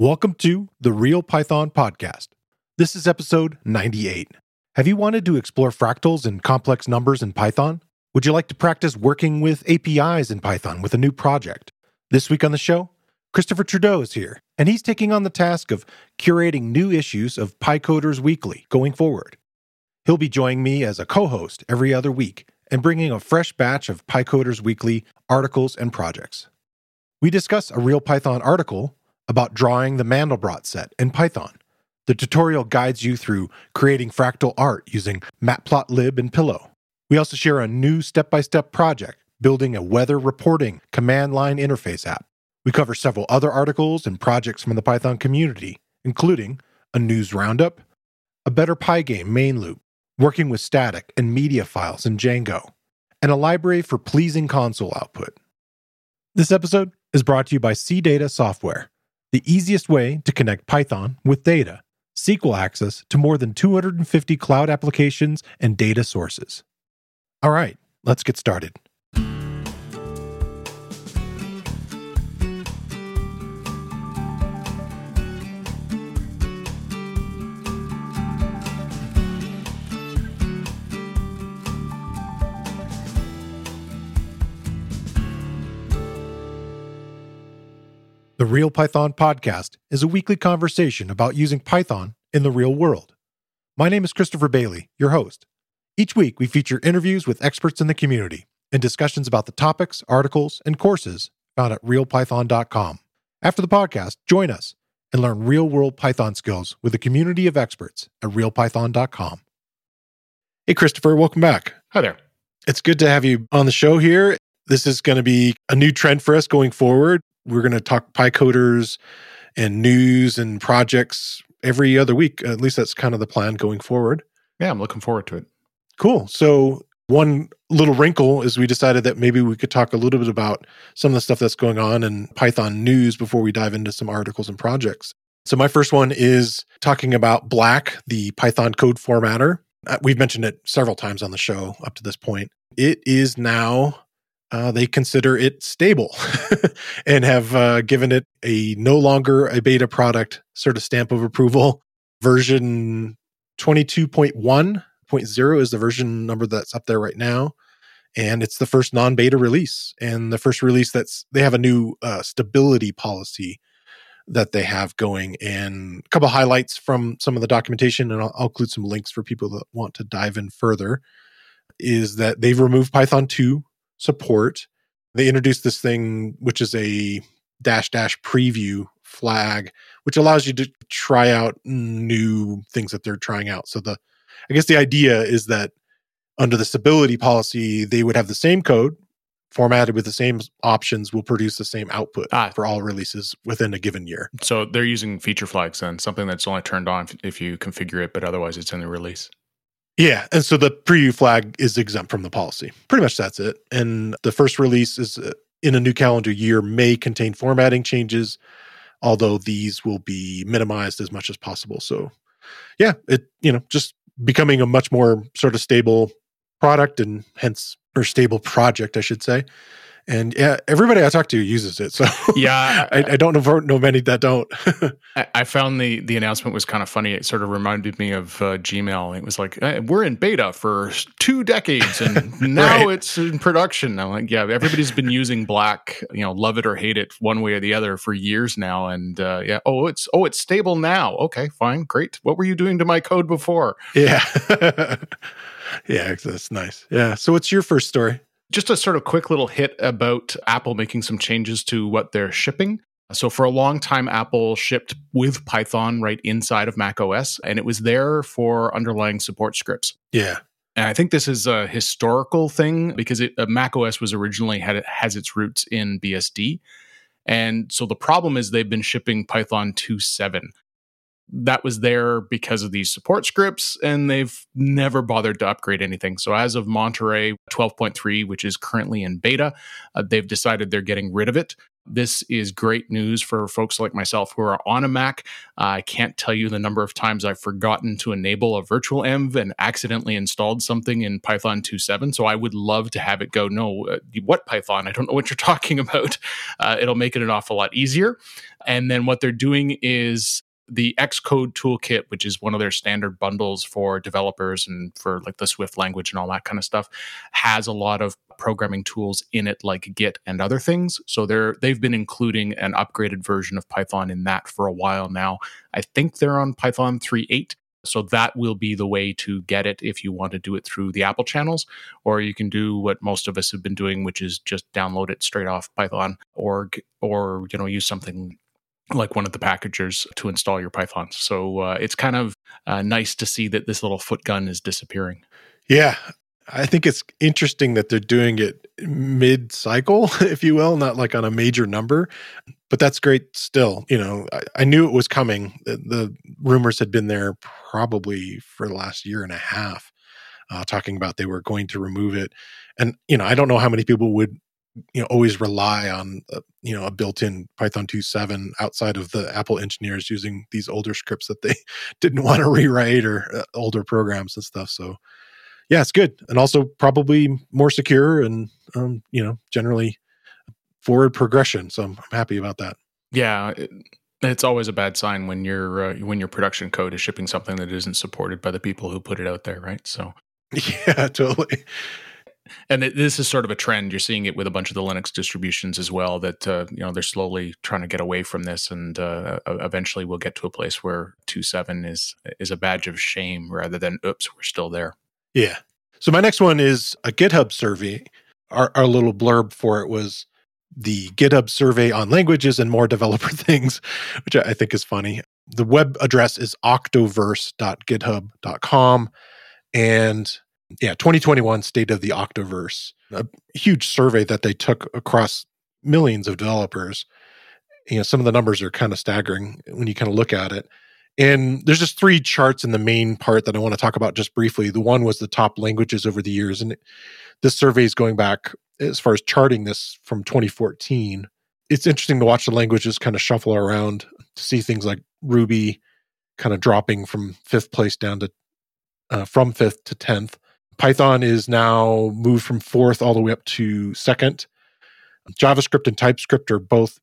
Welcome to the Real Python Podcast. This is episode 98. Have you wanted to explore fractals and complex numbers in Python? Would you like to practice working with APIs in Python with a new project? This week on the show, Christopher Trudeau is here, and he's taking on the task of curating new issues of PyCoders Weekly going forward. He'll be joining me as a co host every other week and bringing a fresh batch of PyCoders Weekly articles and projects. We discuss a real Python article about drawing the Mandelbrot set in Python. The tutorial guides you through creating fractal art using Matplotlib and Pillow. We also share a new step by step project building a weather reporting command line interface app. We cover several other articles and projects from the Python community, including a news roundup, a better Pygame main loop, working with static and media files in Django, and a library for pleasing console output. This episode is brought to you by CData Software the easiest way to connect Python with data, SQL access to more than 250 cloud applications and data sources. All right, let's get started. The Real Python Podcast is a weekly conversation about using Python in the real world. My name is Christopher Bailey, your host. Each week, we feature interviews with experts in the community and discussions about the topics, articles, and courses found at realpython.com. After the podcast, join us and learn real world Python skills with a community of experts at realpython.com. Hey, Christopher, welcome back. Hi there. It's good to have you on the show here. This is going to be a new trend for us going forward we're going to talk PyCoders and news and projects every other week. At least that's kind of the plan going forward. Yeah, I'm looking forward to it. Cool. So, one little wrinkle is we decided that maybe we could talk a little bit about some of the stuff that's going on in Python news before we dive into some articles and projects. So, my first one is talking about Black, the Python code formatter. Uh, we've mentioned it several times on the show up to this point. It is now uh, they consider it stable and have uh, given it a no longer a beta product sort of stamp of approval. Version 22.1.0 is the version number that's up there right now. And it's the first non beta release and the first release that's they have a new uh, stability policy that they have going and a couple highlights from some of the documentation and I'll, I'll include some links for people that want to dive in further is that they've removed python 2 support. They introduced this thing, which is a dash dash preview flag, which allows you to try out new things that they're trying out. So the, I guess the idea is that under the stability policy, they would have the same code formatted with the same options will produce the same output ah. for all releases within a given year. So they're using feature flags then, something that's only turned on if you configure it, but otherwise it's in the release. Yeah, and so the preview flag is exempt from the policy. Pretty much that's it. And the first release is uh, in a new calendar year may contain formatting changes, although these will be minimized as much as possible. So, yeah, it you know just becoming a much more sort of stable product and hence or stable project, I should say and yeah, everybody I talk to uses it. So yeah, I, I, don't know know many that don't. I, I, found the the announcement was kind of funny. It sort of reminded me of uh, Gmail. It was like hey, we're in beta for two decades, and now right. it's in production. I'm like, yeah, everybody's been using Black, you know, love it or hate it, one way or the other for years now. And uh, yeah, oh, it's oh, it's stable now. Okay, fine, great. What were you doing to my code before? Yeah. yeah, that's nice. Yeah. So, what's your first story? Just a sort of quick little hit about Apple making some changes to what they're shipping. So for a long time, Apple shipped with Python right inside of Mac OS, and it was there for underlying support scripts. Yeah. And I think this is a historical thing because it, uh, Mac OS was originally had has its roots in BSD. And so the problem is they've been shipping Python 2.7 that was there because of these support scripts, and they've never bothered to upgrade anything. So, as of Monterey 12.3, which is currently in beta, uh, they've decided they're getting rid of it. This is great news for folks like myself who are on a Mac. Uh, I can't tell you the number of times I've forgotten to enable a virtual env and accidentally installed something in Python 2.7. So I would love to have it go, no, uh, what Python? I don't know what you're talking about. Uh, it'll make it an awful lot easier. And then what they're doing is the Xcode toolkit, which is one of their standard bundles for developers and for like the Swift language and all that kind of stuff, has a lot of programming tools in it like Git and other things. So they're they've been including an upgraded version of Python in that for a while now. I think they're on Python 3.8. So that will be the way to get it if you want to do it through the Apple channels, or you can do what most of us have been doing, which is just download it straight off Python org, or you know use something like one of the packagers to install your Python. So uh, it's kind of uh, nice to see that this little foot gun is disappearing. Yeah. I think it's interesting that they're doing it mid cycle, if you will, not like on a major number, but that's great still. You know, I, I knew it was coming. The, the, rumors had been there probably for the last year and a half, uh, talking about they were going to remove it. And, you know, I don't know how many people would you know always rely on uh, you know a built-in python 2.7 outside of the apple engineers using these older scripts that they didn't want to rewrite or uh, older programs and stuff. So yeah it's good. And also probably more secure and um, you know generally forward progression. So I'm, I'm happy about that. Yeah it, it's always a bad sign when your uh, when your production code is shipping something that isn't supported by the people who put it out there right? So yeah totally and this is sort of a trend. You're seeing it with a bunch of the Linux distributions as well. That uh, you know they're slowly trying to get away from this, and uh, eventually we'll get to a place where 2.7 is is a badge of shame rather than oops, we're still there. Yeah. So my next one is a GitHub survey. Our, our little blurb for it was the GitHub survey on languages and more developer things, which I think is funny. The web address is octoverse.github.com. And yeah, 2021 State of the Octoverse, a huge survey that they took across millions of developers. You know, some of the numbers are kind of staggering when you kind of look at it. And there's just three charts in the main part that I want to talk about just briefly. The one was the top languages over the years. And this survey is going back as far as charting this from 2014. It's interesting to watch the languages kind of shuffle around to see things like Ruby kind of dropping from fifth place down to uh, from fifth to 10th. Python is now moved from fourth all the way up to second. JavaScript and TypeScript are both,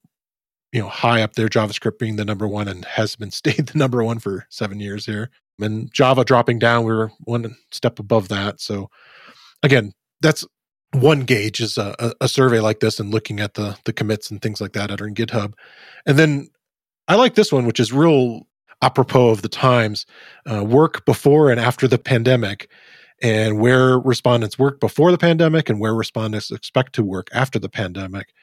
you know, high up there. JavaScript being the number one and has been stayed the number one for seven years here. And Java dropping down, we are one step above that. So again, that's one gauge is a, a, survey like this and looking at the the commits and things like that that are in GitHub. And then I like this one, which is real apropos of the times. Uh, work before and after the pandemic and where respondents work before the pandemic and where respondents expect to work after the pandemic.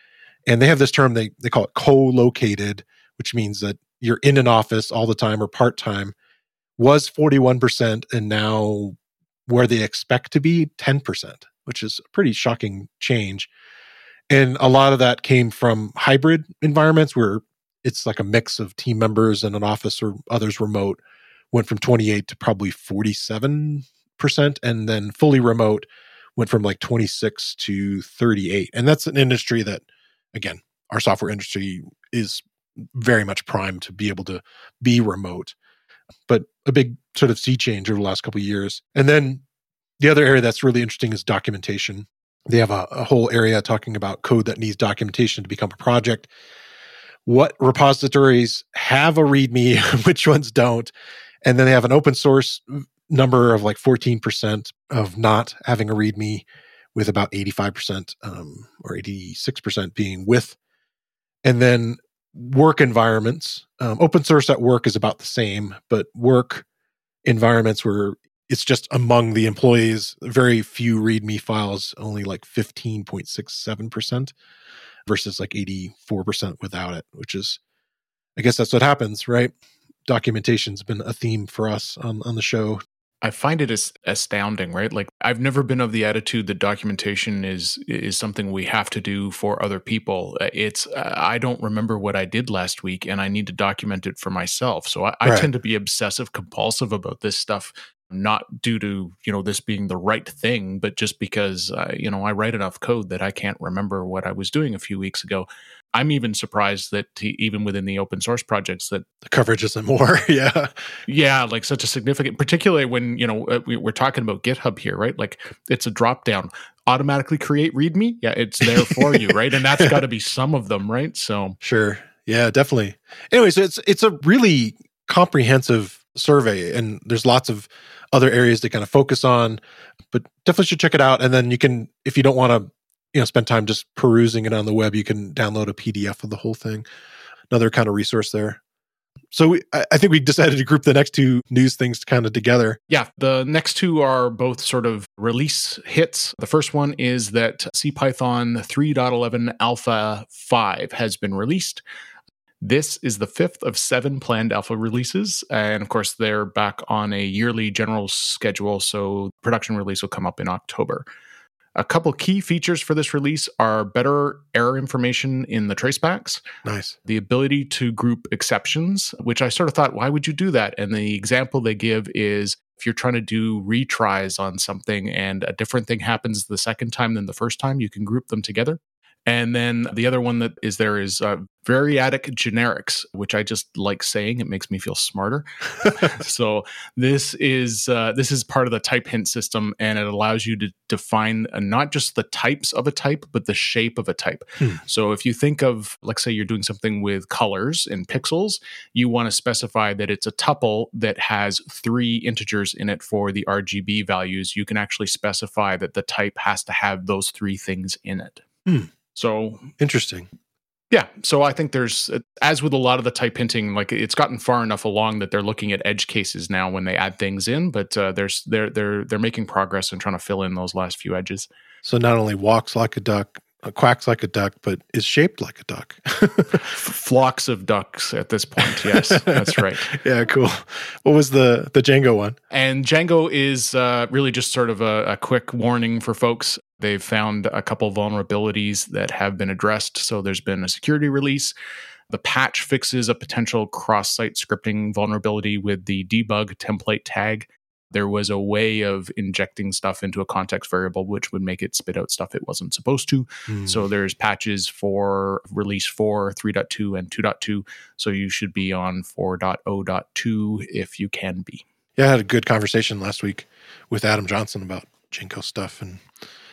And they have this term they they call it co-located, which means that you're in an office all the time or part time. Was 41% and now where they expect to be 10%, which is a pretty shocking change. And a lot of that came from hybrid environments where it's like a mix of team members in an office or others remote went from 28 to probably 47 percent, and then fully remote went from like 26 to 38. And that's an industry that, again, our software industry is very much primed to be able to be remote. But a big sort of sea change over the last couple of years. And then the other area that's really interesting is documentation. They have a, a whole area talking about code that needs documentation to become a project. What repositories have a README, which ones don't? And then they have an open source number of like 14% of not having a README, with about 85% um, or 86% being with. And then work environments, um, open source at work is about the same, but work environments where it's just among the employees, very few README files, only like 15.67% versus like 84% without it, which is, I guess that's what happens, right? Documentation's been a theme for us on, on the show I find it as astounding, right? Like I've never been of the attitude that documentation is is something we have to do for other people. Uh, it's uh, I don't remember what I did last week, and I need to document it for myself. So I, I tend to be obsessive compulsive about this stuff. Not due to you know this being the right thing but just because uh, you know i write enough code that i can't remember what i was doing a few weeks ago. I'm even surprised that even within the open source projects that the coverage isn't more. Yeah. Yeah like such a significant particularly when you know uh, we're talking about github here right? Like it's a drop down automatically create readme? Yeah it's there for you right? And that's got to be some of them right? So sure. Yeah definitely. Anyway so it's it's a really comprehensive survey and there's lots of other areas to kind of focus on but definitely should check it out and then you can if you don't want to you know spend time just perusing it on the web you can download a pdf of the whole thing another kind of resource there so we, I think we decided to group the next two news things kind of together. Yeah, the next two are both sort of release hits. The first one is that CPython 3.11 Alpha 5 has been released. This is the fifth of seven planned alpha releases. And of course, they're back on a yearly general schedule. So production release will come up in October. A couple key features for this release are better error information in the tracebacks. Nice. The ability to group exceptions, which I sort of thought, why would you do that? And the example they give is if you're trying to do retries on something and a different thing happens the second time than the first time, you can group them together. And then the other one that is there is uh, variadic generics, which I just like saying. It makes me feel smarter. so this is uh, this is part of the type hint system, and it allows you to define uh, not just the types of a type, but the shape of a type. Hmm. So if you think of, like, say, you're doing something with colors and pixels, you want to specify that it's a tuple that has three integers in it for the RGB values. You can actually specify that the type has to have those three things in it. Hmm. So interesting. Yeah, so I think there's as with a lot of the type hinting, like it's gotten far enough along that they're looking at edge cases now when they add things in, but uh, there's they're they're they're making progress and trying to fill in those last few edges. So not only walks like a duck, quacks like a duck, but is shaped like a duck. Flocks of ducks at this point. Yes, that's right. yeah, cool. What was the the Django one? And Django is uh, really just sort of a, a quick warning for folks. They've found a couple vulnerabilities that have been addressed. So there's been a security release. The patch fixes a potential cross site scripting vulnerability with the debug template tag. There was a way of injecting stuff into a context variable, which would make it spit out stuff it wasn't supposed to. Mm. So there's patches for release 4, 3.2, and 2.2. So you should be on 4.0.2 if you can be. Yeah, I had a good conversation last week with Adam Johnson about Django stuff and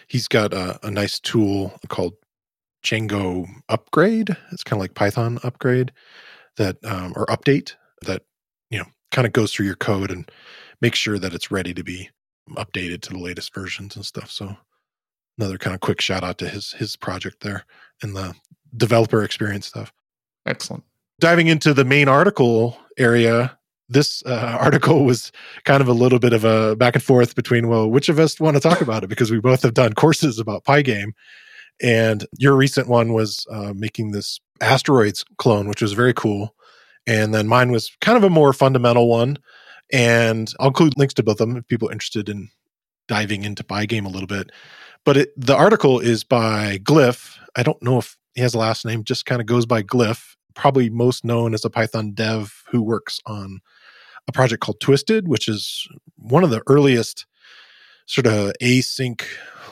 he's got a, a nice tool called Django Upgrade. It's kind of like Python Upgrade that um, or update that you know kind of goes through your code and makes sure that it's ready to be updated to the latest versions and stuff. So another kind of quick shout out to his his project there and the developer experience stuff. Excellent. Diving into the main article area, this uh, article was kind of a little bit of a back and forth between, well, which of us want to talk about it? Because we both have done courses about Pygame. And your recent one was uh, making this asteroids clone, which was very cool. And then mine was kind of a more fundamental one. And I'll include links to both of them if people are interested in diving into Pygame a little bit. But it, the article is by Glyph. I don't know if he has a last name, just kind of goes by Glyph, probably most known as a Python dev who works on a project called Twisted, which is one of the earliest sort of async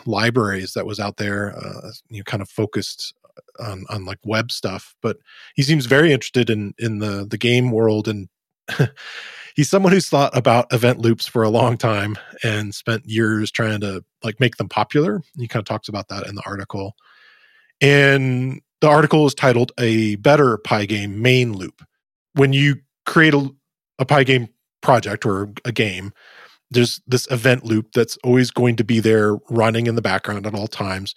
libraries that was out there. Uh, you know, kind of focused on on like web stuff, but he seems very interested in in the the game world and. he's someone who's thought about event loops for a long time and spent years trying to like make them popular. He kind of talks about that in the article. And the article is titled A Better Pygame Main Loop. When you create a a Pygame project or a game, there's this event loop that's always going to be there running in the background at all times,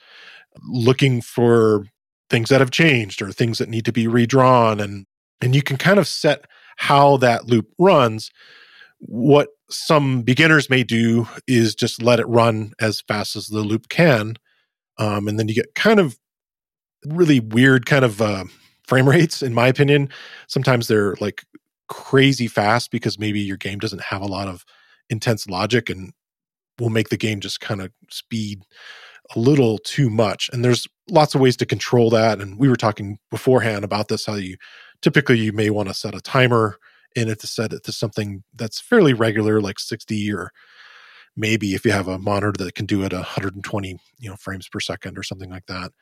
looking for things that have changed or things that need to be redrawn. And, and you can kind of set how that loop runs. What some beginners may do is just let it run as fast as the loop can. Um, and then you get kind of really weird kind of uh, frame rates, in my opinion. Sometimes they're like crazy fast because maybe your game doesn't have a lot of intense logic and will make the game just kind of speed a little too much. And there's lots of ways to control that. And we were talking beforehand about this how you typically you may want to set a timer and it to set it to something that's fairly regular, like 60 or maybe if you have a monitor that can do it 120 you know frames per second or something like that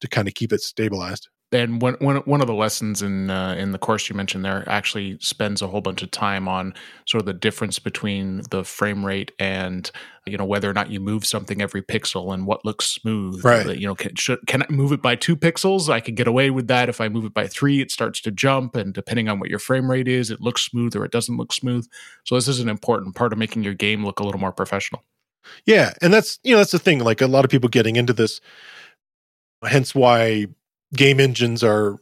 to kind of keep it stabilized and one, one, one of the lessons in uh, in the course you mentioned there actually spends a whole bunch of time on sort of the difference between the frame rate and you know whether or not you move something every pixel and what looks smooth. Right. You know, can, should, can I move it by two pixels? I can get away with that. If I move it by three, it starts to jump, and depending on what your frame rate is, it looks smooth or it doesn't look smooth. So this is an important part of making your game look a little more professional. Yeah, and that's you know that's the thing. Like a lot of people getting into this, hence why game engines are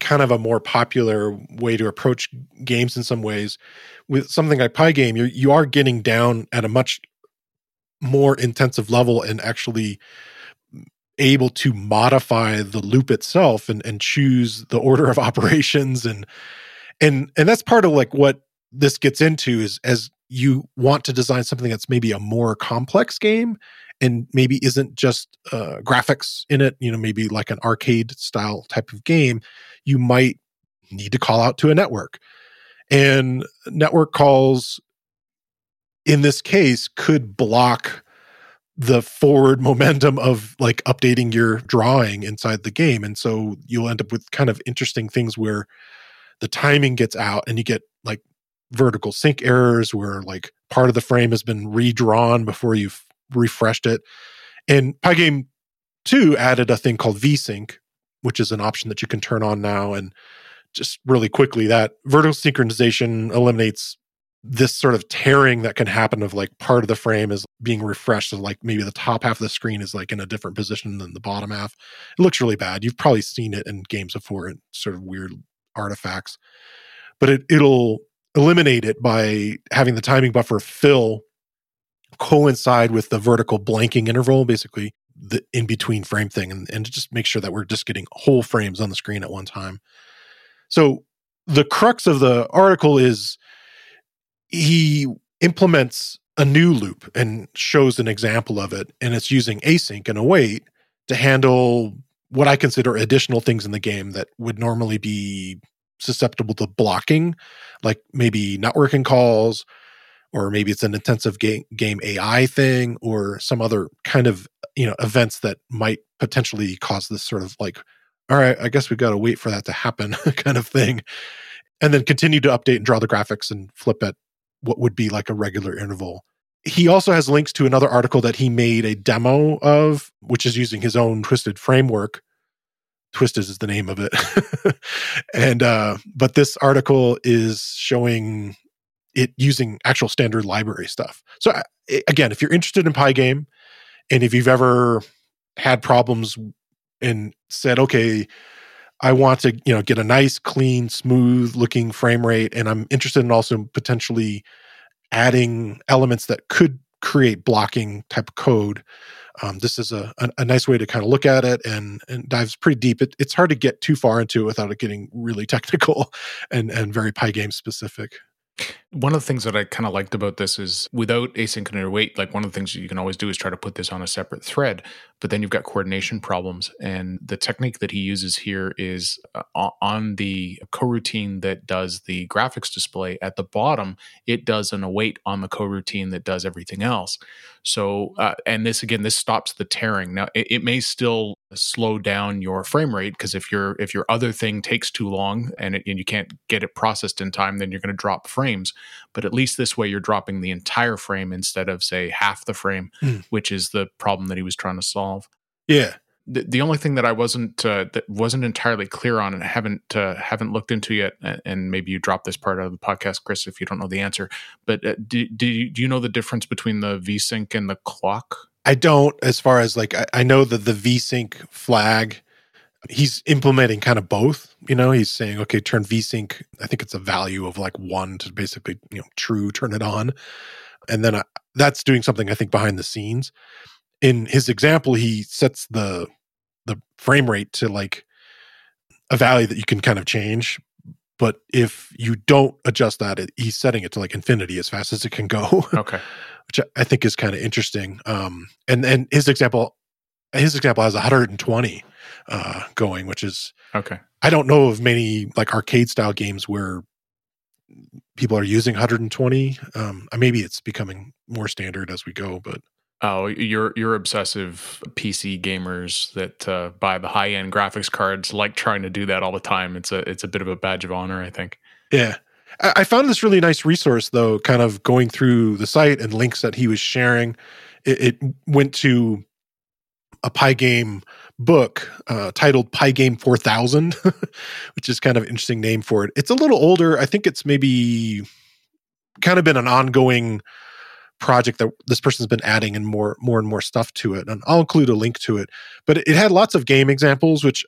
kind of a more popular way to approach games in some ways. With something like Pygame, you you are getting down at a much more intensive level and actually able to modify the loop itself and, and choose the order of operations and and and that's part of like what this gets into is as you want to design something that's maybe a more complex game and maybe isn't just uh, graphics in it, you know, maybe like an arcade style type of game, you might need to call out to a network. And network calls in this case could block the forward momentum of like updating your drawing inside the game. And so you'll end up with kind of interesting things where the timing gets out and you get like vertical sync errors where like part of the frame has been redrawn before you've refreshed it. And Pygame 2 added a thing called VSync, which is an option that you can turn on now. And just really quickly, that vertical synchronization eliminates this sort of tearing that can happen of like part of the frame is being refreshed. So like maybe the top half of the screen is like in a different position than the bottom half. It looks really bad. You've probably seen it in games before and sort of weird artifacts. But it it'll eliminate it by having the timing buffer fill coincide with the vertical blanking interval, basically the in between frame thing, and, and just make sure that we're just getting whole frames on the screen at one time. So the crux of the article is he implements a new loop and shows an example of it, and it's using async and await to handle what I consider additional things in the game that would normally be susceptible to blocking, like maybe networking calls or maybe it's an intensive game, game AI thing or some other kind of you know events that might potentially cause this sort of like all right I guess we've got to wait for that to happen kind of thing and then continue to update and draw the graphics and flip at what would be like a regular interval. He also has links to another article that he made a demo of which is using his own twisted framework Twisted is the name of it. and uh but this article is showing it using actual standard library stuff. So again, if you're interested in Pygame, and if you've ever had problems and said, okay, I want to you know get a nice, clean, smooth looking frame rate, and I'm interested in also potentially adding elements that could create blocking type code. Um, this is a, a, a, nice way to kind of look at it and, and dives pretty deep. It, it's hard to get too far into it without it getting really technical and, and very Pygame specific. One of the things that I kind of liked about this is without async and await, like one of the things you can always do is try to put this on a separate thread, but then you've got coordination problems. And the technique that he uses here is uh, on the coroutine that does the graphics display at the bottom, it does an await on the coroutine that does everything else. So, uh, and this again, this stops the tearing. Now, it, it may still slow down your frame rate because if your if your other thing takes too long and, it, and you can't get it processed in time, then you're going to drop frames. But at least this way, you're dropping the entire frame instead of say half the frame, mm. which is the problem that he was trying to solve. Yeah. The, the only thing that I wasn't uh, that wasn't entirely clear on and haven't uh, haven't looked into yet, and maybe you drop this part out of the podcast, Chris, if you don't know the answer. But uh, do, do you, do you know the difference between the VSync and the clock? I don't, as far as like, I, I know that the VSync flag, he's implementing kind of both. You know, he's saying, okay, turn VSync, I think it's a value of like one to basically, you know, true, turn it on. And then I, uh, that's doing something I think behind the scenes. In his example, he sets the the frame rate to like a value that you can kind of change. But if you don't adjust that, it, he's setting it to like infinity as fast as it can go. Okay which I think is kind of interesting. Um, and and his example, his example has 120 uh, going, which is okay. I don't know of many like arcade style games where people are using 120. Um, maybe it's becoming more standard as we go, but Oh, you're you're obsessive PC gamers that uh, buy the high end graphics cards like trying to do that all the time. It's a it's a bit of a badge of honor, I think. Yeah, I found this really nice resource though, kind of going through the site and links that he was sharing. It, it went to a Pygame book uh, titled Pygame 4000, which is kind of interesting name for it. It's a little older. I think it's maybe kind of been an ongoing project that this person's been adding and more more and more stuff to it and i'll include a link to it but it had lots of game examples which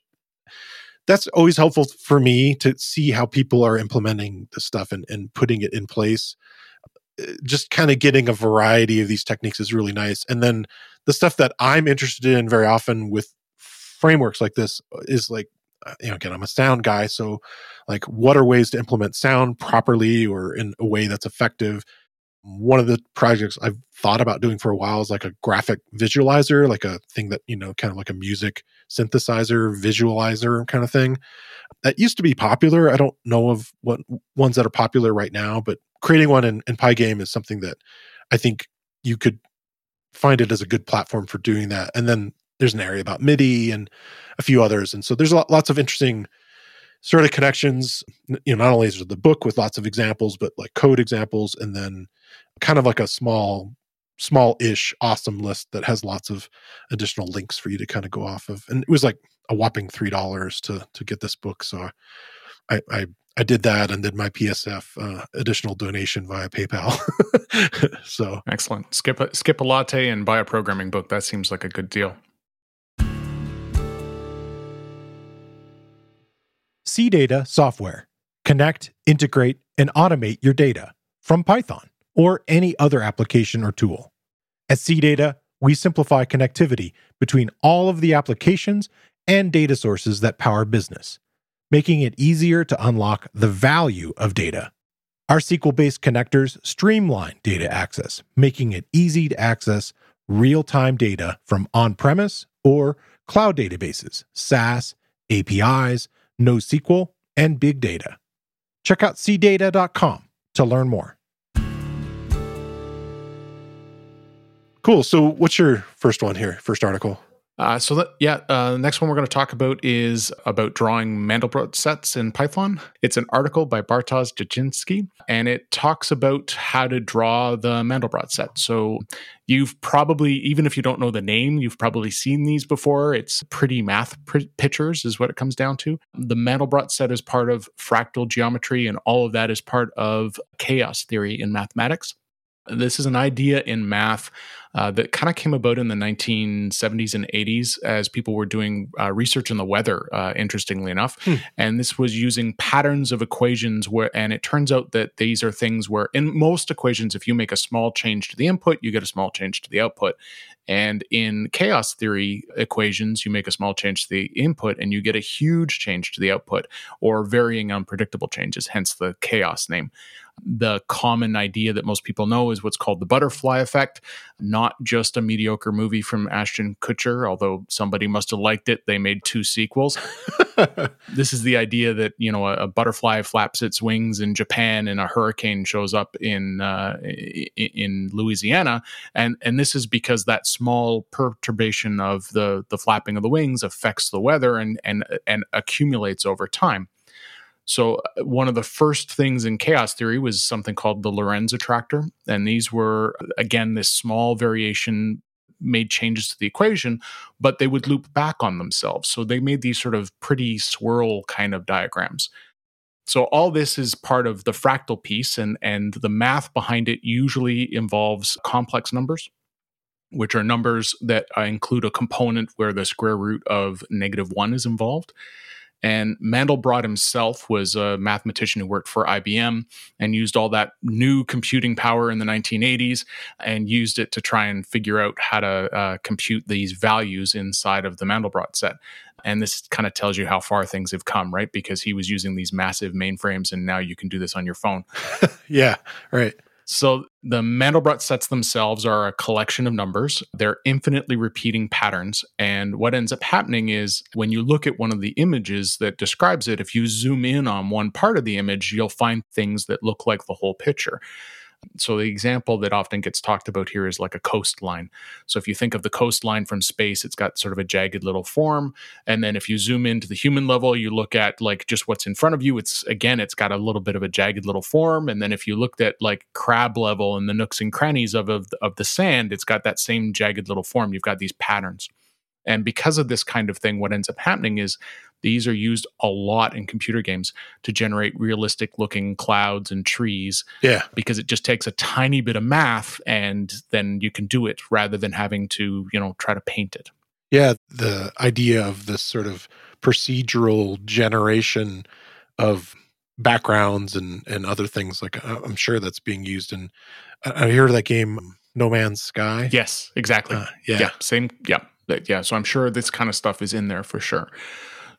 that's always helpful for me to see how people are implementing the stuff and, and putting it in place uh, just kind of getting a variety of these techniques is really nice and then the stuff that i'm interested in very often with frameworks like this is like uh, you know again i'm a sound guy so like what are ways to implement sound properly or in a way that's effective one of the projects I've thought about doing for a while is like a graphic visualizer, like a thing that, you know, kind of like a music synthesizer, visualizer kind of thing. That used to be popular. I don't know of what ones that are popular right now, but creating one in, in Pygame is something that I think you could find it as a good platform for doing that. And then there's an area about MIDI and a few others. And so there's lots of interesting sort of connections. You know, not only is the book with lots of examples, but like code examples, and then kind of like a small small-ish awesome list that has lots of additional links for you to kind of go off of and it was like a whopping three dollars to to get this book so I, I I did that and did my PSF uh, additional donation via PayPal. so excellent. Skip a skip a latte and buy a programming book. That seems like a good deal. CData software. Connect, integrate, and automate your data from Python or any other application or tool. At CData, we simplify connectivity between all of the applications and data sources that power business, making it easier to unlock the value of data. Our SQL based connectors streamline data access, making it easy to access real time data from on premise or cloud databases, SaaS, APIs, NoSQL, and big data. Check out cdata.com to learn more. Cool. So, what's your first one here? First article? Uh, so that, yeah, uh, the next one we're going to talk about is about drawing Mandelbrot sets in Python. It's an article by Bartosz Zaczyński, and it talks about how to draw the Mandelbrot set. So you've probably, even if you don't know the name, you've probably seen these before. It's pretty math pr- pictures, is what it comes down to. The Mandelbrot set is part of fractal geometry, and all of that is part of chaos theory in mathematics. This is an idea in math uh, that kind of came about in the 1970s and 80s as people were doing uh, research in the weather, uh, interestingly enough. Hmm. And this was using patterns of equations where, and it turns out that these are things where in most equations, if you make a small change to the input, you get a small change to the output. And in chaos theory equations, you make a small change to the input and you get a huge change to the output or varying unpredictable changes, hence the chaos name the common idea that most people know is what's called the butterfly effect, not just a mediocre movie from Ashton Kutcher, although somebody must have liked it. They made two sequels. this is the idea that, you know, a, a, butterfly flaps its wings in Japan and a hurricane shows up in uh, in Louisiana and and this is because that small perturbation of the the flapping of the wings affects the weather and and and accumulates over time. So, uh, one of the first things in chaos theory was something called the Lorenz attractor. And these were, again, this small variation made changes to the equation, but they would loop back on themselves. So, they made these sort of pretty swirl kind of diagrams. So all this is part of the fractal piece, and and the math behind it usually involves complex numbers, which are numbers that uh, include a component where the square root of negative one is involved. And Mandelbrot himself was a mathematician who worked for IBM and used all that new computing power in the 1980s and used it to try and figure out how to uh, compute these values inside of the Mandelbrot set. And this kind of tells you how far things have come, right? Because he was using these massive mainframes and now you can do this on your phone. yeah, right. So the Mandelbrot sets themselves are a collection of numbers. They're infinitely repeating patterns. And what ends up happening is when you look at one of the images that describes it, if you zoom in on one part of the image, you'll find things that look like the whole picture. So the example that often gets talked about here is like a coastline. So if you think of the coastline from space, it's got sort of a jagged little form. And then if you zoom into the human level, you look at like just what's in front of you. It's again, it's got a little bit of a jagged little form. And then if you looked at like crab level and the nooks and crannies of, of, of the sand, it's got that same jagged little form. You've got these patterns. And because of this kind of thing, what ends up happening is these are used a lot in computer games to generate realistic looking clouds and trees. Yeah. Because it just takes a tiny bit of math and then you can do it rather than having to, you know, try to paint it. Yeah. The idea of this sort of procedural generation of backgrounds and, and other things like uh, I'm sure that's being used in, I hear that game, No Man's Sky. Yes, exactly. Uh, yeah. yeah. Same. Yeah yeah, so I'm sure this kind of stuff is in there for sure.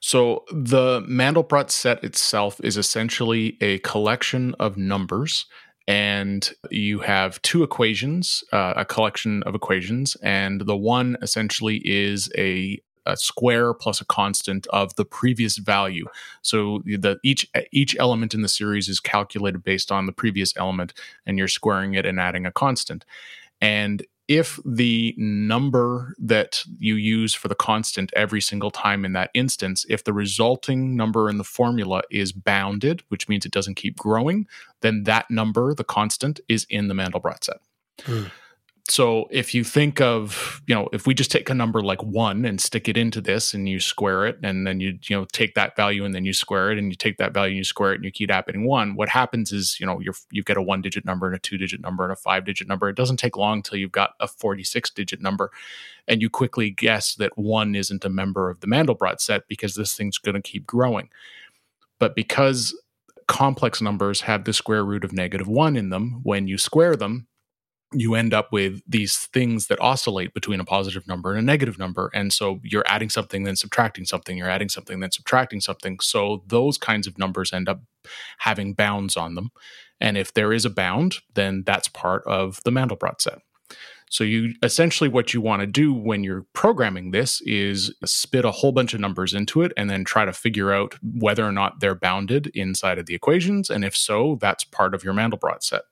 So the Mandelbrot set itself is essentially a collection of numbers, and you have two equations, uh, a collection of equations, and the one essentially is a a square plus a constant of the previous value. So the each each element in the series is calculated based on the previous element, and you're squaring it and adding a constant. And if the number that you use for the constant every single time in that instance, if the resulting number in the formula is bounded, which means it doesn't keep growing, then that number, the constant, is in the Mandelbrot set. Mm so if you think of you know if we just take a number like one and stick it into this and you square it and then you you know take that value and then you square it and you take that value and you square it and you keep adding one what happens is you know you you get a one digit number and a two digit number and a five digit number. It doesn't take long until you've got a 46 digit number and you quickly guess that one isn't a member of the mandelbrot set because this thing's going to keep growing. But because complex numbers have the square root of negative one in them when you square them you end up with these things that oscillate between a positive number and a negative number. And so you're adding something, then subtracting something, you're adding something, then subtracting something. So those kinds of numbers end up having bounds on them. And if there is a bound, then that's part of the Mandelbrot set. So you essentially what you want to do when you're programming this is spit a whole bunch of numbers into it and then try to figure out whether or not they're bounded inside of the equations and if so that's part of your Mandelbrot set.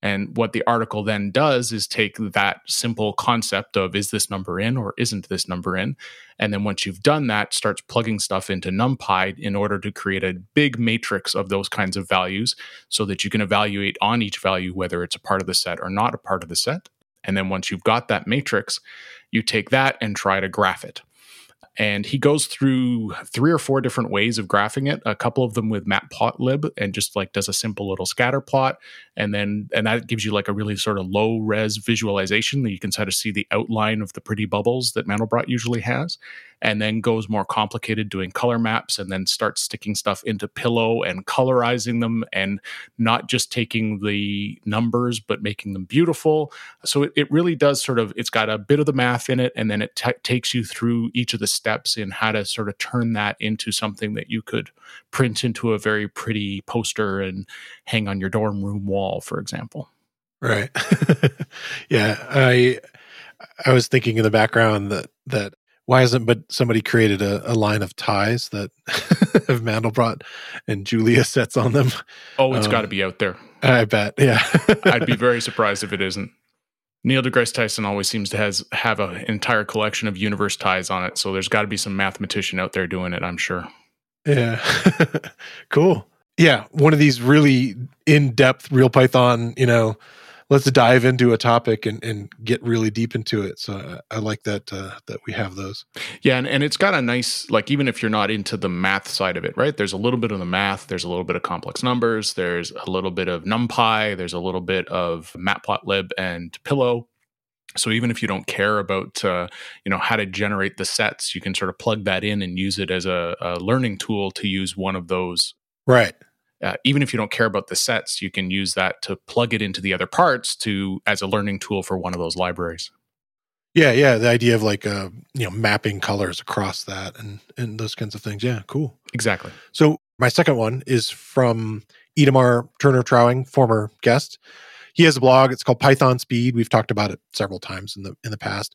And what the article then does is take that simple concept of is this number in or isn't this number in? And then once you've done that, starts plugging stuff into NumPy in order to create a big matrix of those kinds of values so that you can evaluate on each value whether it's a part of the set or not a part of the set. And then once you've got that matrix, you take that and try to graph it and he goes through three or four different ways of graphing it a couple of them with matplotlib and just like does a simple little scatter plot. And then and that gives you like a really sort of low res visualization that you can sort of see the outline of the pretty bubbles that mandelbrot usually has and then goes more complicated doing color maps and then starts sticking stuff into pillow and colorizing them and not just taking the numbers but making them beautiful. So it, it really does sort of it's got a bit of the math in it and then it t- takes you through each of the steps in how to sort of turn that into something that you could print into a very pretty poster and hang on your dorm room wall for example. Right. Yeah i i was thinking in the background that that why hasn't but somebody created a, a line of ties that have Mandelbrot and Julia sets on them? Oh, it's um, got to be out there. I bet. Yeah, I'd be very surprised if it isn't. Neil deGrasse Tyson always seems to has have an entire collection of universe ties on it, so there's got to be some mathematician out there doing it. I'm sure. Yeah, cool. Yeah, one of these really in depth real Python, you know, let's dive into a topic and, and get really deep into it. So I, I like that uh, that we have those. Yeah, and, and it's got a nice like even if you're not into the math side of it, right? There's a little bit of the math. There's a little bit of complex numbers. There's a little bit of NumPy. There's a little bit of Matplotlib and Pillow. So even if you don't care about uh, you know how to generate the sets, you can sort of plug that in and use it as a, a learning tool to use one of those. Right uh, even if you don't care about the sets, you can use that to plug it into the other parts to as a learning tool for one of those libraries. Yeah, yeah, the idea of like uh, you know mapping colors across that and and those kinds of things. Yeah, cool. Exactly. So my second one is from Edamar Turner Trowing, former guest. he has a blog. It's called Python Speed. We've talked about it several times in the in the past.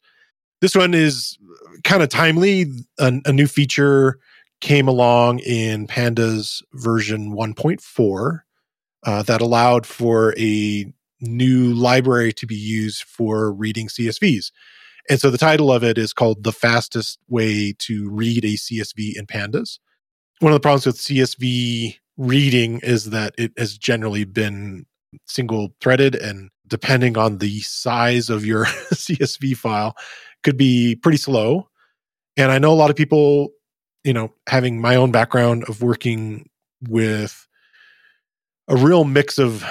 This one is kind of timely. A, a new feature came along in Pandas version 1.4 uh, that allowed for a new library to be used for reading CSVs. And so the title of it is called The Fastest Way to Read a CSV in Pandas. One of the problems with CSV reading is that it has generally been single threaded and depending on the size of your CSV file could be pretty slow. And I know a lot of people, you know, having my own background of working with a real mix of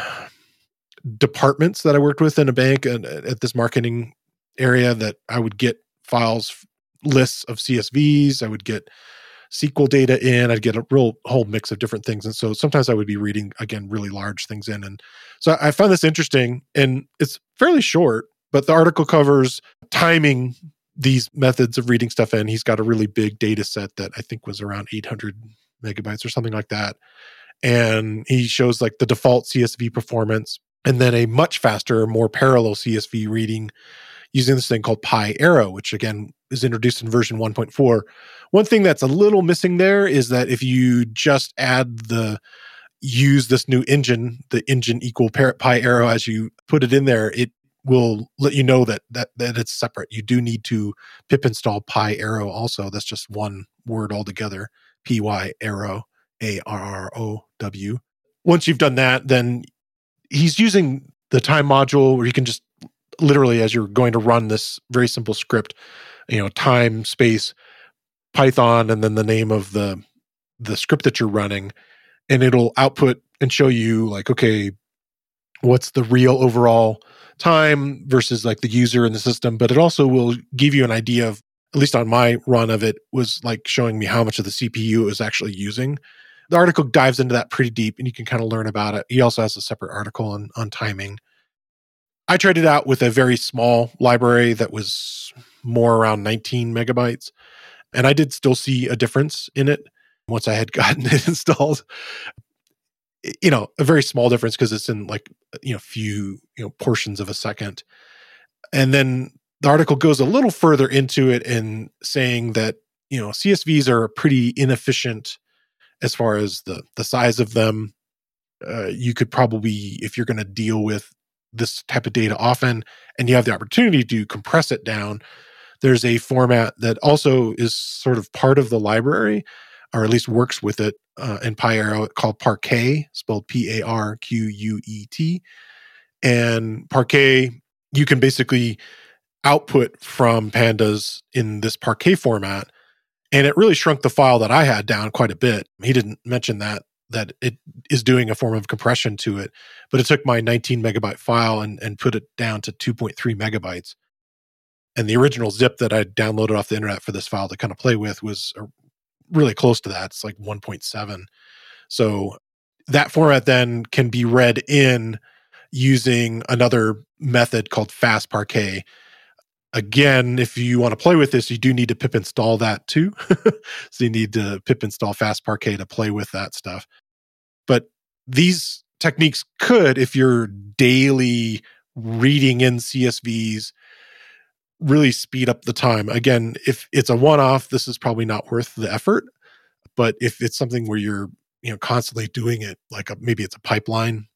departments that I worked with in a bank and uh, at this marketing area that I would get files lists of CSVs, I would get SQL data in, I'd get a real whole mix of different things. And so sometimes I would be reading again really large things in. And so I found this interesting and it's fairly short, but the article covers timing these methods of reading stuff in. He's got a really big data set that I think was around 800 megabytes or something like that. And he shows like the default CSV performance and then a much faster, more parallel CSV reading using this thing called PyArrow, which again is introduced in version 1.4. One thing that's a little missing there is that if you just add the use this new engine, the engine equal PyArrow as you put it in there, it will let you know that that that it's separate. You do need to pip install PyArrow also. That's just one word altogether. P Y arrow A R R O W. Once you've done that, then he's using the time module where you can just literally as you're going to run this very simple script, you know, time space Python and then the name of the the script that you're running, and it'll output and show you like, okay, what's the real overall time versus like the user in the system. But it also will give you an idea of, at least on my run of it, was like showing me how much of the CPU it was actually using. The article dives into that pretty deep and you can kind of learn about it. He also has a separate article on, on timing. I tried it out with a very small library that was more around 19 megabytes. And I did still see a difference in it once I had gotten it installed. You know, a very small difference because it's in like, you know, few, you know, portions of a second. And then the article goes a little further into it in saying that, you know, CSVs are pretty inefficient as far as the the size of them. Uh, you could probably, if you're going to deal with this type of data often and you have the opportunity to compress it down, there's a format that also is sort of part of the library or at least works with it uh, in PyArrow called Parquet, spelled P A R Q U E T. And Parquet, you can basically output from pandas in this Parquet format. And it really shrunk the file that I had down quite a bit. He didn't mention that that it is doing a form of compression to it. But it took my 19 megabyte file and, and put it down to 2.3 megabytes. And the original zip that I downloaded off the internet for this file to kind of play with was really close to that. It's like 1.7. So that format then can be read in using another method called fast parquet again if you want to play with this you do need to pip install that too so you need to pip install fast parquet to play with that stuff but these techniques could, if you're daily reading in CSVs, really speed up the time. Again, if it's a one off, this is probably not worth the effort. But if it's something where you're you know constantly doing it, like a, maybe it's a pipeline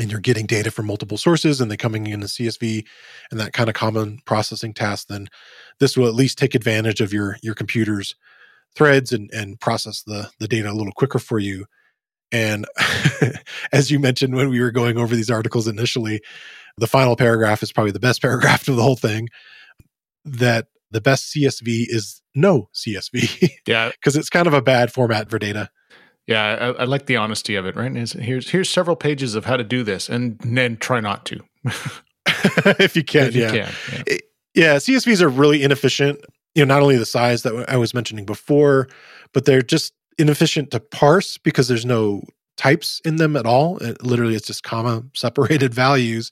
and you're getting data from multiple sources and they coming in a CSV and that kind of common processing task, then this will at least take advantage of your your computer's threads and and process the the data a little quicker for you and as you mentioned when we were going over these articles initially, the final paragraph is probably the best paragraph of the whole thing that the best CSV is no CSV. Yeah. Because it's kind of a bad format for data. Yeah, I, I like the honesty of it, right? here's here's several pages of how to do this, and then try not to. if you can, if yeah. Can, yeah. It, yeah, CSVs are really inefficient. You know, not only the size that I was mentioning before, but they're just inefficient to parse because there's no types in them at all. It, literally, it's just comma separated values.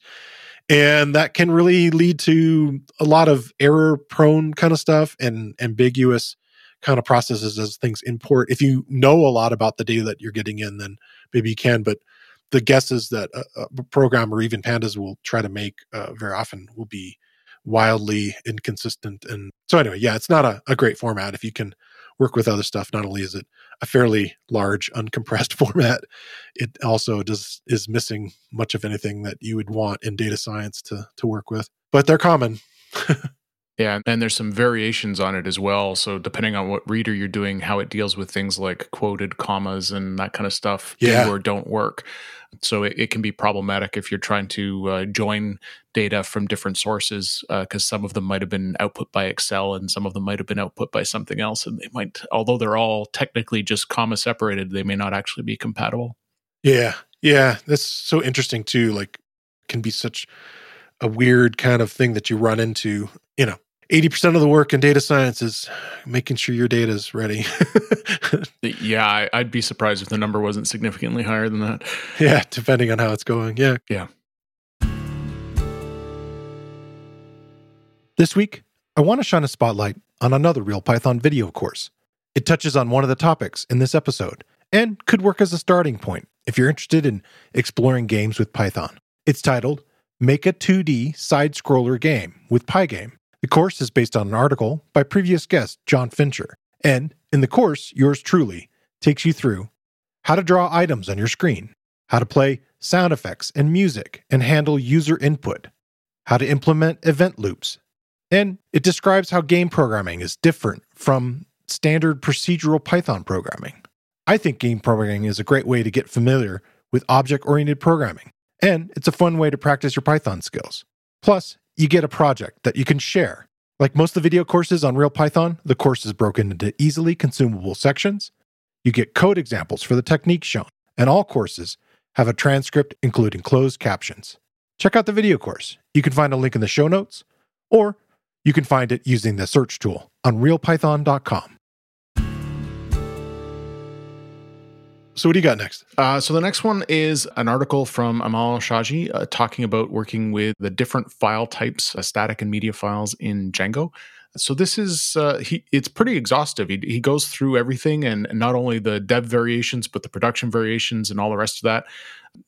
And that can really lead to a lot of error prone kind of stuff and ambiguous kind of processes as things import. If you know a lot about the data that you're getting in, then maybe you can. But the guesses that a, a program or even pandas will try to make uh, very often will be wildly inconsistent. And so anyway, yeah, it's not a, a great format. If you can work with other stuff, not only is it a fairly large uncompressed format, it also does is missing much of anything that you would want in data science to to work with. But they're common. Yeah, and there's some variations on it as well. So depending on what reader you're doing, how it deals with things like quoted commas and that kind of stuff yeah. do or don't work. So it, it can be problematic if you're trying to uh, join data from different sources because uh, some of them might have been output by Excel and some of them might have been output by something else, and they might, although they're all technically just comma separated, they may not actually be compatible. Yeah, yeah, that's so interesting too. Like, can be such a weird kind of thing that you run into you know 80% of the work in data science is making sure your data is ready. yeah, I'd be surprised if the number wasn't significantly higher than that. Yeah, depending on how it's going. Yeah. Yeah. This week, I want to shine a spotlight on another Real Python video course. It touches on one of the topics in this episode and could work as a starting point if you're interested in exploring games with Python. It's titled Make a 2D Side Scroller Game with Pygame the course is based on an article by previous guest Jon Fincher. And in the course, yours truly takes you through how to draw items on your screen, how to play sound effects and music and handle user input, how to implement event loops. And it describes how game programming is different from standard procedural Python programming. I think game programming is a great way to get familiar with object oriented programming, and it's a fun way to practice your Python skills. Plus, you get a project that you can share. Like most of the video courses on Real Python, the course is broken into easily consumable sections. You get code examples for the techniques shown, and all courses have a transcript including closed captions. Check out the video course. You can find a link in the show notes, or you can find it using the search tool on realpython.com. So, what do you got next? Uh, so, the next one is an article from Amal Shaji uh, talking about working with the different file types, uh, static and media files in Django. So this is uh, he. It's pretty exhaustive. He, he goes through everything, and, and not only the dev variations, but the production variations and all the rest of that.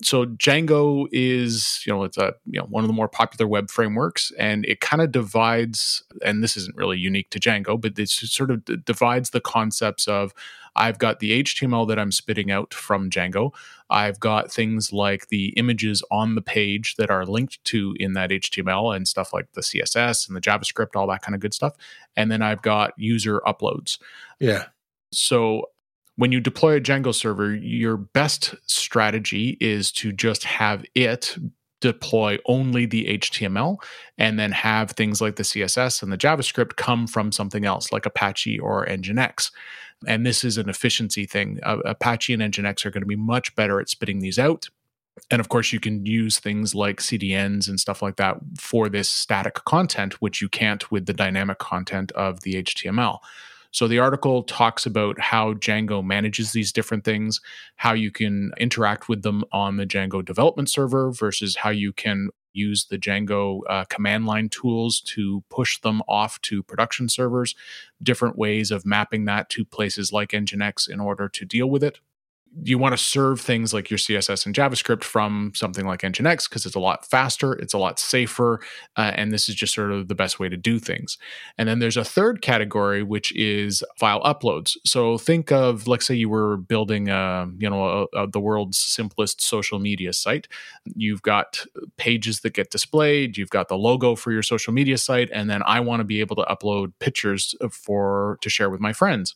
So Django is, you know, it's a you know one of the more popular web frameworks, and it kind of divides. And this isn't really unique to Django, but it sort of divides the concepts of I've got the HTML that I'm spitting out from Django. I've got things like the images on the page that are linked to in that HTML and stuff like the CSS and the JavaScript, all that kind of good stuff. And then I've got user uploads. Yeah. So when you deploy a Django server, your best strategy is to just have it deploy only the HTML and then have things like the CSS and the JavaScript come from something else like Apache or Nginx. And this is an efficiency thing. Uh, Apache and Nginx are going to be much better at spitting these out. And of course, you can use things like CDNs and stuff like that for this static content, which you can't with the dynamic content of the HTML. So the article talks about how Django manages these different things, how you can interact with them on the Django development server versus how you can use the Django uh, command line tools to push them off to production servers, different ways of mapping that to places like Nginx in order to deal with it you want to serve things like your css and javascript from something like nginx because it's a lot faster it's a lot safer uh, and this is just sort of the best way to do things. And then there's a third category which is file uploads. So think of let's say you were building a, you know a, a, the world's simplest social media site. You've got pages that get displayed you've got the logo for your social media site and then i want to be able to upload pictures for to share with my friends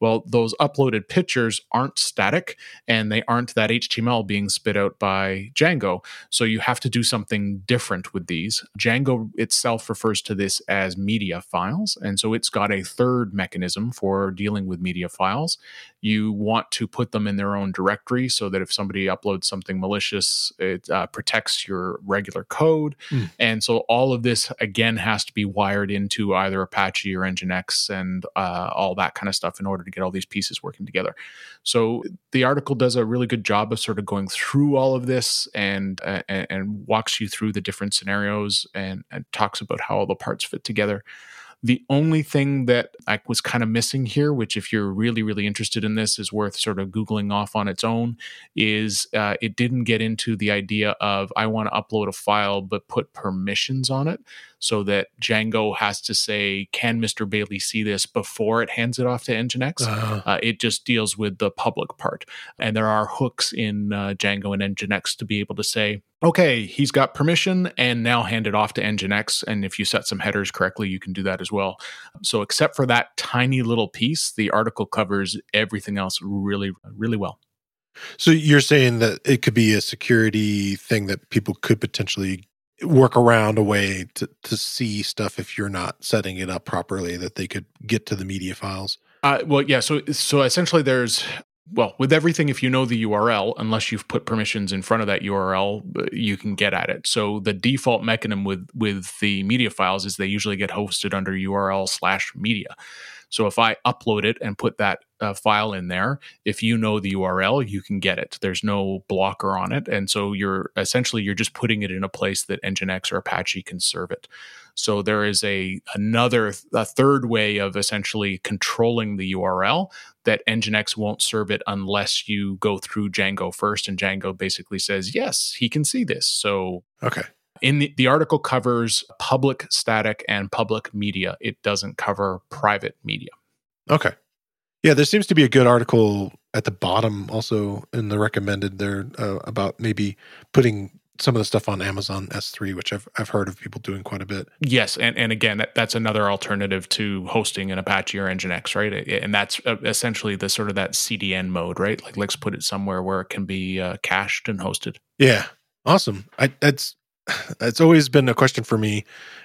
well, those uploaded pictures aren't static and they aren't that HTML being spit out by Django. So you have to do something different with these. Django itself refers to this as media files. And so it's got a third mechanism for dealing with media files. You want to put them in their own directory so that if somebody uploads something malicious, it uh, protects your regular code. Mm. And so all of this, again, has to be wired into either Apache or Nginx and uh, all that kind of stuff in order to get all these pieces working together. So the article does a really good job of sort of going through all of this and uh, and, walks you through the different scenarios and, and talks about how all the parts fit together. The only thing that I was kind of missing here, which if you're really, really interested in this, is worth sort of Googling off on its own, is uh, it didn't get into the idea of I want to upload a file but put permissions on it so that Django has to say, "Can Mr. Bailey see this?" before it hands it off to Nginx. Uh-huh. Uh, it just deals with the public part, and there are hooks in uh, Django and Nginx to be able to say, "Okay, he's got permission," and now hand it off to Nginx. And if you set some headers correctly, you can do that as well. So, except for that tiny little piece, the article covers everything else really, really well. So you're saying that it could be a security thing that people could potentially work around a way to, to see stuff if you're not setting it up properly that they could get to the media files? Uh, well yeah so so essentially there's well with everything if you know the url unless you've put permissions in front of that url uh, you can get at it. So the default mechanism with with the media files is they usually get hosted under url slash media so if I upload it and put that uh, file in there, if you know the URL, you can get it. There's no blocker on it, and so you're essentially you're just putting it in a place that Nginx or Apache can serve it. So there is a another a third way of essentially controlling the URL that Nginx won't serve it unless you go through Django first, and Django basically says yes, he can see this. So okay, in the, the article covers public static and public media. It doesn't cover private media. Okay. Yeah, there seems to be a good article at the bottom also in the recommended there uh, about maybe putting some of the stuff on Amazon S3, which I've I've heard of people doing quite a bit. Yes, and and again, that, that's another alternative to hosting an Apache or Nginx, right? And that's uh, essentially the sort of that CDN mode, right? Like let's put it somewhere where it can be uh, cached and hosted. Yeah, awesome. I that's it's always been a question for me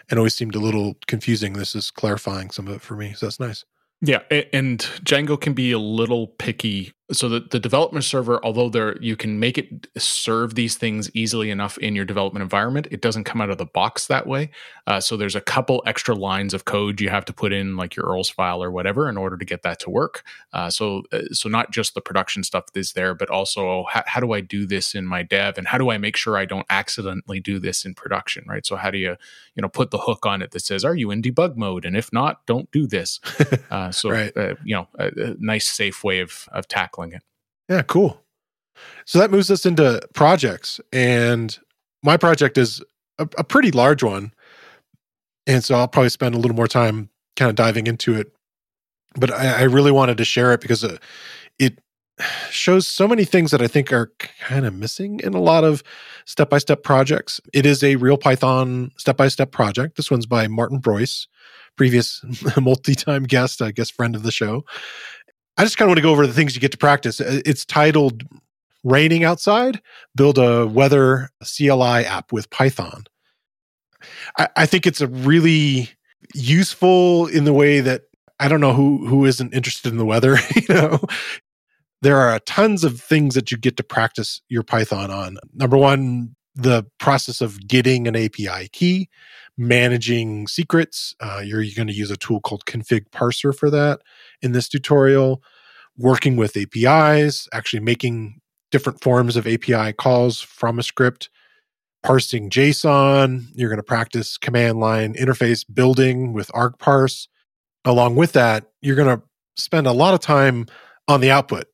and always seemed a little confusing. This is clarifying some of it for me. So that's nice. Yeah, and Django can be a little picky so the, the development server although there you can make it serve these things easily enough in your development environment it doesn't come out of the box that way. Uh, so there's a couple extra lines of code you have to put in like your urls file or whatever in order to get that to work. Uh, so uh, so not just the production stuff is there but also how, how do i do this in my dev? And how do i make sure i don't accidentally do this in production? Right? So how do you you know put the hook on it that says are you in debug mode? And if not don't do this. Uh, so right. Uh, you know a, a nice safe way of of tackling tackling it. Yeah, cool. So that moves us into projects. And my project is a, a pretty large one. And so I'll probably spend a little more time kind of diving into it. But I, I really wanted to share it because uh, it shows so many things that I think are kind of missing in a lot of step by step projects. It is a real Python step by step project. This one's by Martin Breuss, previous multi time guest, I guess, friend of the show. I just kind of want to go over the things you get to practice. Uh, it's titled Raining Outside Build a Weather CLI app with Python. I, I think it's a really useful in the way that I don't know who who isn't interested in the weather, you know. There are tons of things that you get to practice your Python on. Number one, the process of getting an API key, managing secrets. Uh, you're, you're going to use a tool called config parser for that in this tutorial, working with APIs, actually making different forms of API calls from a script, parsing JSON. You're going to practice command line interface building with argparse. Along with that, you're going to spend a lot of time on the output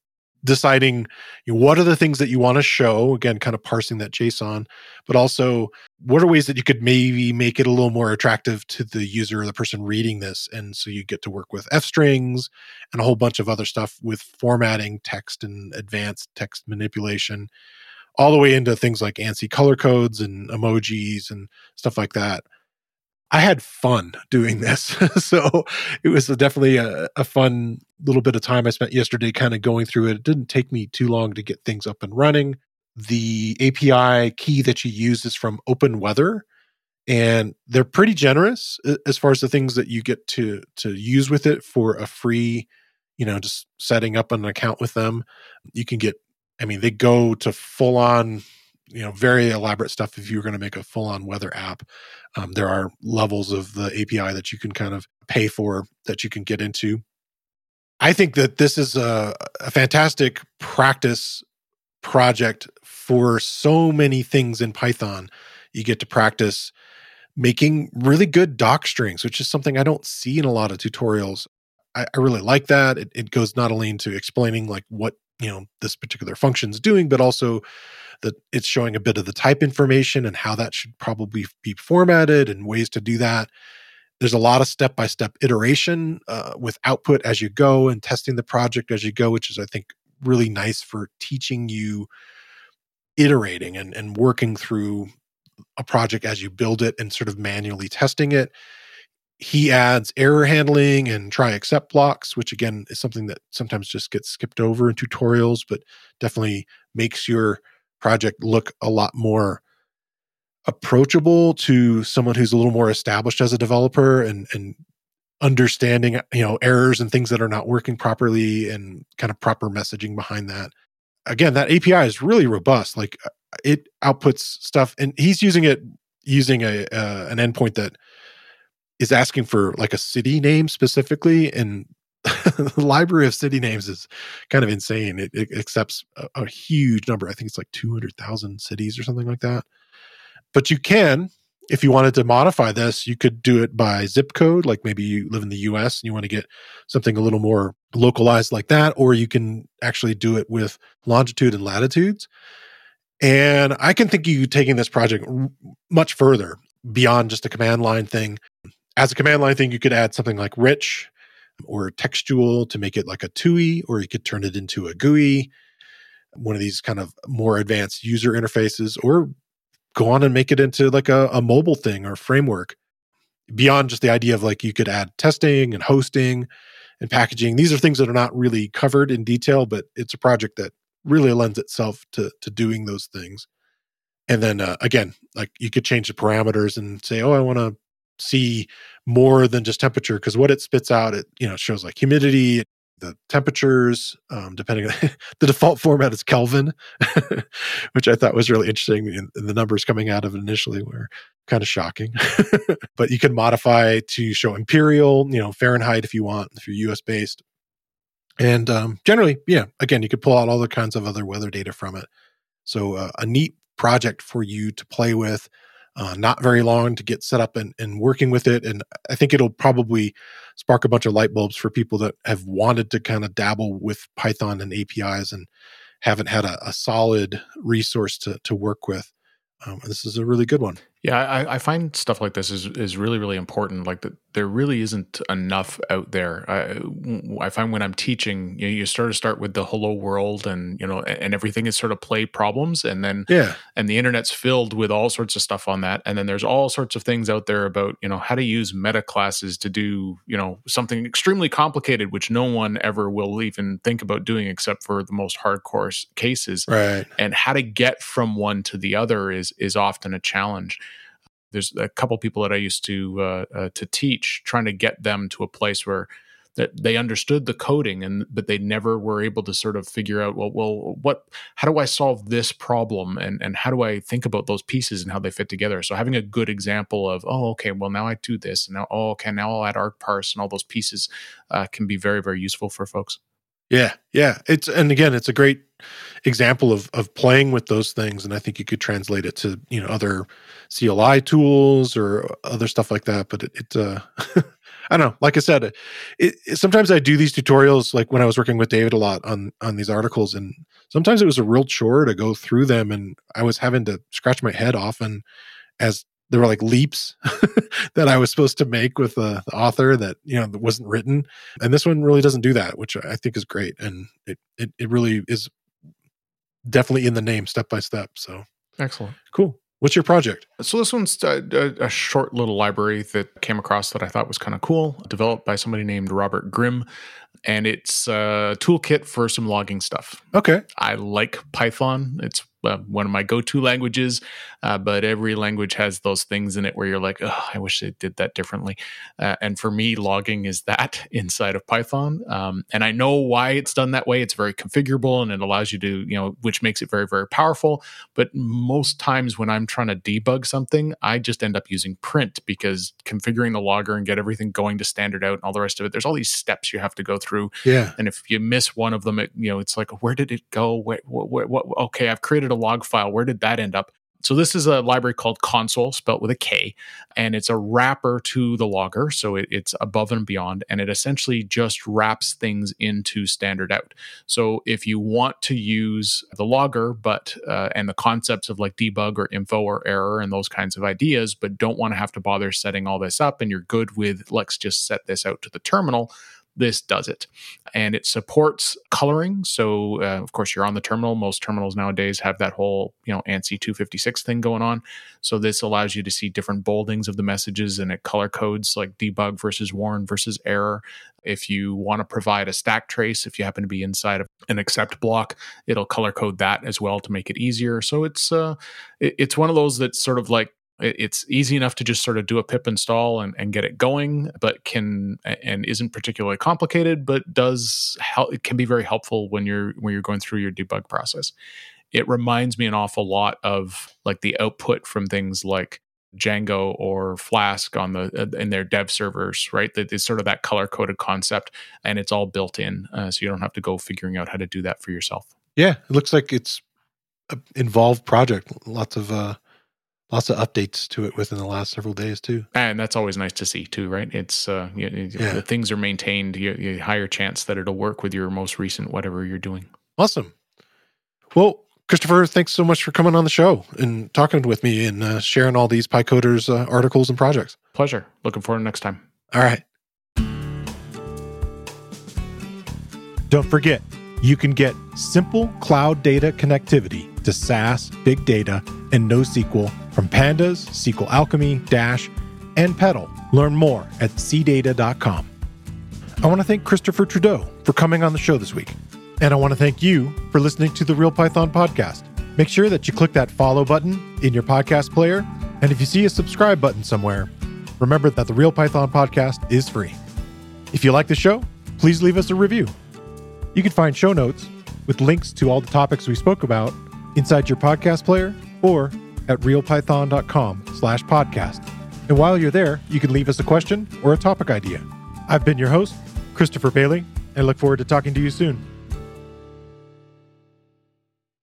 deciding you know, what are the things that you want to show again kind of parsing that json but also what are ways that you could maybe make it a little more attractive to the user or the person reading this? And so you get to work with f strings and a whole bunch of other stuff with formatting text and advanced text manipulation all the way into things like ANSI color codes and emojis and stuff like that I had fun doing this. so it was definitely a, a, fun little bit of time I spent yesterday kind of going through it. It didn't take me too long to get things up and running. The API key that you use is from Open Weather, and they're pretty generous as far as the things that you get to to use with it for a free, you know, just setting up an account with them. You can get I mean, they go to full on you know very elaborate stuff if you're going to make a full on weather app um, there are levels of the api that you can kind of pay for that you can get into i think that this is a, a fantastic practice project for so many things in python you get to practice making really good doc strings, which is something I don't see in a lot of tutorials. I, I really like that. It, it goes not only into explaining like what you know this particular function is doing, but also that it's showing a bit of the type information and how that should probably be formatted and ways to do that. There's a lot of step by step iteration uh, with output as you go and testing the project as you go, which is, I think, really nice for teaching you iterating and, and working through a project as you build it and sort of manually testing it. He adds error handling and try except blocks, which again is something that sometimes just gets skipped over in tutorials, but definitely makes your project look a lot more approachable to someone who's a little more established as a developer and and understanding you know errors and things that are not working properly and kind of proper messaging behind that. Again that api is really robust like uh, it outputs stuff and he's using it using a uh, an endpoint that is asking for like a city name specifically and the library of city names is kind of insane. It, it accepts a, a, huge number. I think it's like 200000 cities or something like that. But you can if you wanted to modify this you could do it by zip code like maybe you live in the us and you want to get something a little more localized like that or you can actually do it with longitude and latitudes. And I can think you taking this project much further beyond just a command line thing. As a command line thing, you could add something like rich or textual to make it like a TUI, or you could turn it into a GUI, one of these kind of more advanced user interfaces, or go on and make it into like a, a mobile thing or framework. Beyond just the idea of like you could add testing and hosting and packaging. These are things that are not really covered in detail, but it's a project that really lends itself to to doing those things. And then uh, again, like you could change the parameters and say, oh, I want to see more than just temperature because what it spits out, it you know shows like humidity, the temperatures, um, depending on the default format is Kelvin, which I thought was really interesting. And, the numbers coming out of it initially were kind of shocking. but you can modify to show imperial, you know, Fahrenheit if you want, if you're US based. And um, generally, yeah, again, you could pull out all the kinds of other weather data from it. So uh, a neat project for you to play with. Uh, not very long to get set up and, and working with it. And I think it'll probably spark a bunch of light bulbs for people that have wanted to kind of dabble with Python and APIs and haven't had a, a solid resource to, to work with. Um, this is a really good one. Yeah, I, I, find stuff like this is is really really important. Like that, there really isn't enough out there. I, I find when I'm teaching, you, know, you sort of start with the hello world, and you know, and everything is sort of play problems, and then yeah, and the internet's filled with all sorts of stuff on that, and then there's all sorts of things out there about you know how to use meta classes to do you know something extremely complicated, which no one ever will even think about doing except for the most hardcore cases, right? And how to get from one to the other is is often a challenge there's a couple people that I used to uh, uh, to teach, trying to get them to a place where that they understood the coding and but they never were able to sort of figure out well well what how do I solve this problem? And and how do I think about those pieces and how they fit together? So having a good example of oh okay well now I do this and now oh okay now I'll add argparse and all those pieces uh, can be very very useful for folks yeah, yeah. It's and again, it's a great example of of playing with those things, and I think you could translate it to you know other CLI tools or other stuff like that. But it, it uh, I don't know. Like I said, it, it, sometimes I do these tutorials, like when I was working with David a lot on on these articles, and sometimes it was a real chore to go through them, and I was having to scratch my head often as there were like leaps that I was supposed to make with the, the, author that you know that wasn't written, and this one really doesn't do that, which I think is great, and it it, it really is definitely in the name, step by step. So excellent, cool. What's your project? So this one's a, a, a, short little library that came across that I thought was kind of cool, developed by somebody named Robert Grimm, and it's a toolkit for some logging stuff. Okay, I like Python. It's uh, one of my go-to languages, uh, but every language has those things in it where you're like, oh, I wish they did that differently. Uh, and for me, logging is that inside of Python, um, and I know why it's done that way. It's very configurable and it allows you to, you know, which makes it very very powerful. But most times when I'm trying to debug something, I just end up using print because configuring the logger and get everything going to standard out and all the rest of it. There's all these steps you have to go through. Yeah. And if you miss one of them, it, you know, it's like, where did it go? What, what, what, okay, I've created a log file. Where did that end up? So this is a library called konsole, spelled with a K, and it's a wrapper to the logger. So it, it's above and beyond, and it essentially just wraps things into standard out. So if you want to use the logger, but uh, and the concepts of like debug or info or error and those kinds of ideas, but don't want to have to bother setting all this up, and you're good with let's just set this out to the terminal this does it. And it supports coloring. So, uh, of course, you're on the terminal. Most terminals nowadays have that whole, you know, ANSI 256 thing going on. So, this allows you to see different boldings of the messages and it color codes like debug versus warn versus error. If you want to provide a stack trace, if you happen to be inside of an except block, it'll color code that as well to make it easier. So, it's uh, it's one of those that's sort of like it's easy enough to just sort of do a pip install and, and get it going but can and isn't particularly complicated but does help it can be very helpful when you're when you're going through your debug process it reminds me an awful lot of like the output from things like Django or Flask on the uh, in their dev servers, right? That is sort of that color coded concept, and it's all built in, uh, so you don't have to go figuring out how to do that for yourself. Yeah, it looks like it's an involved project. Lots of uh, lots of updates to it within the last several days too. And that's always nice to see too right? It's uh you, yeah. the things are maintained you, you higher chance that it'll work with your most recent whatever you're doing. Awesome. Well christopher thanks so much for coming on the show and talking with me and uh, sharing all these pycoders uh, articles and projects. Pleasure. Looking forward to next time. All right. Don't forget you can get simple cloud data connectivity to SaaS, big data, and NoSQL from Pandas, SQL Alchemy, Dash, and petl. Learn more at cdata.com. I want to thank Christopher Trudeau for coming on the show this week. And I want to thank you for listening to the Real Python podcast. Make sure that you click that follow button in your podcast player. And if you see a subscribe button somewhere, remember that the Real Python podcast is free. If you like the show, please leave us a review. You can find show notes with links to all the topics we spoke about inside your podcast player or at realpython.com slash podcast. And while you're there, you can leave us a question or a topic idea. I've been your host, Christopher Bailey, and look forward to talking to you soon.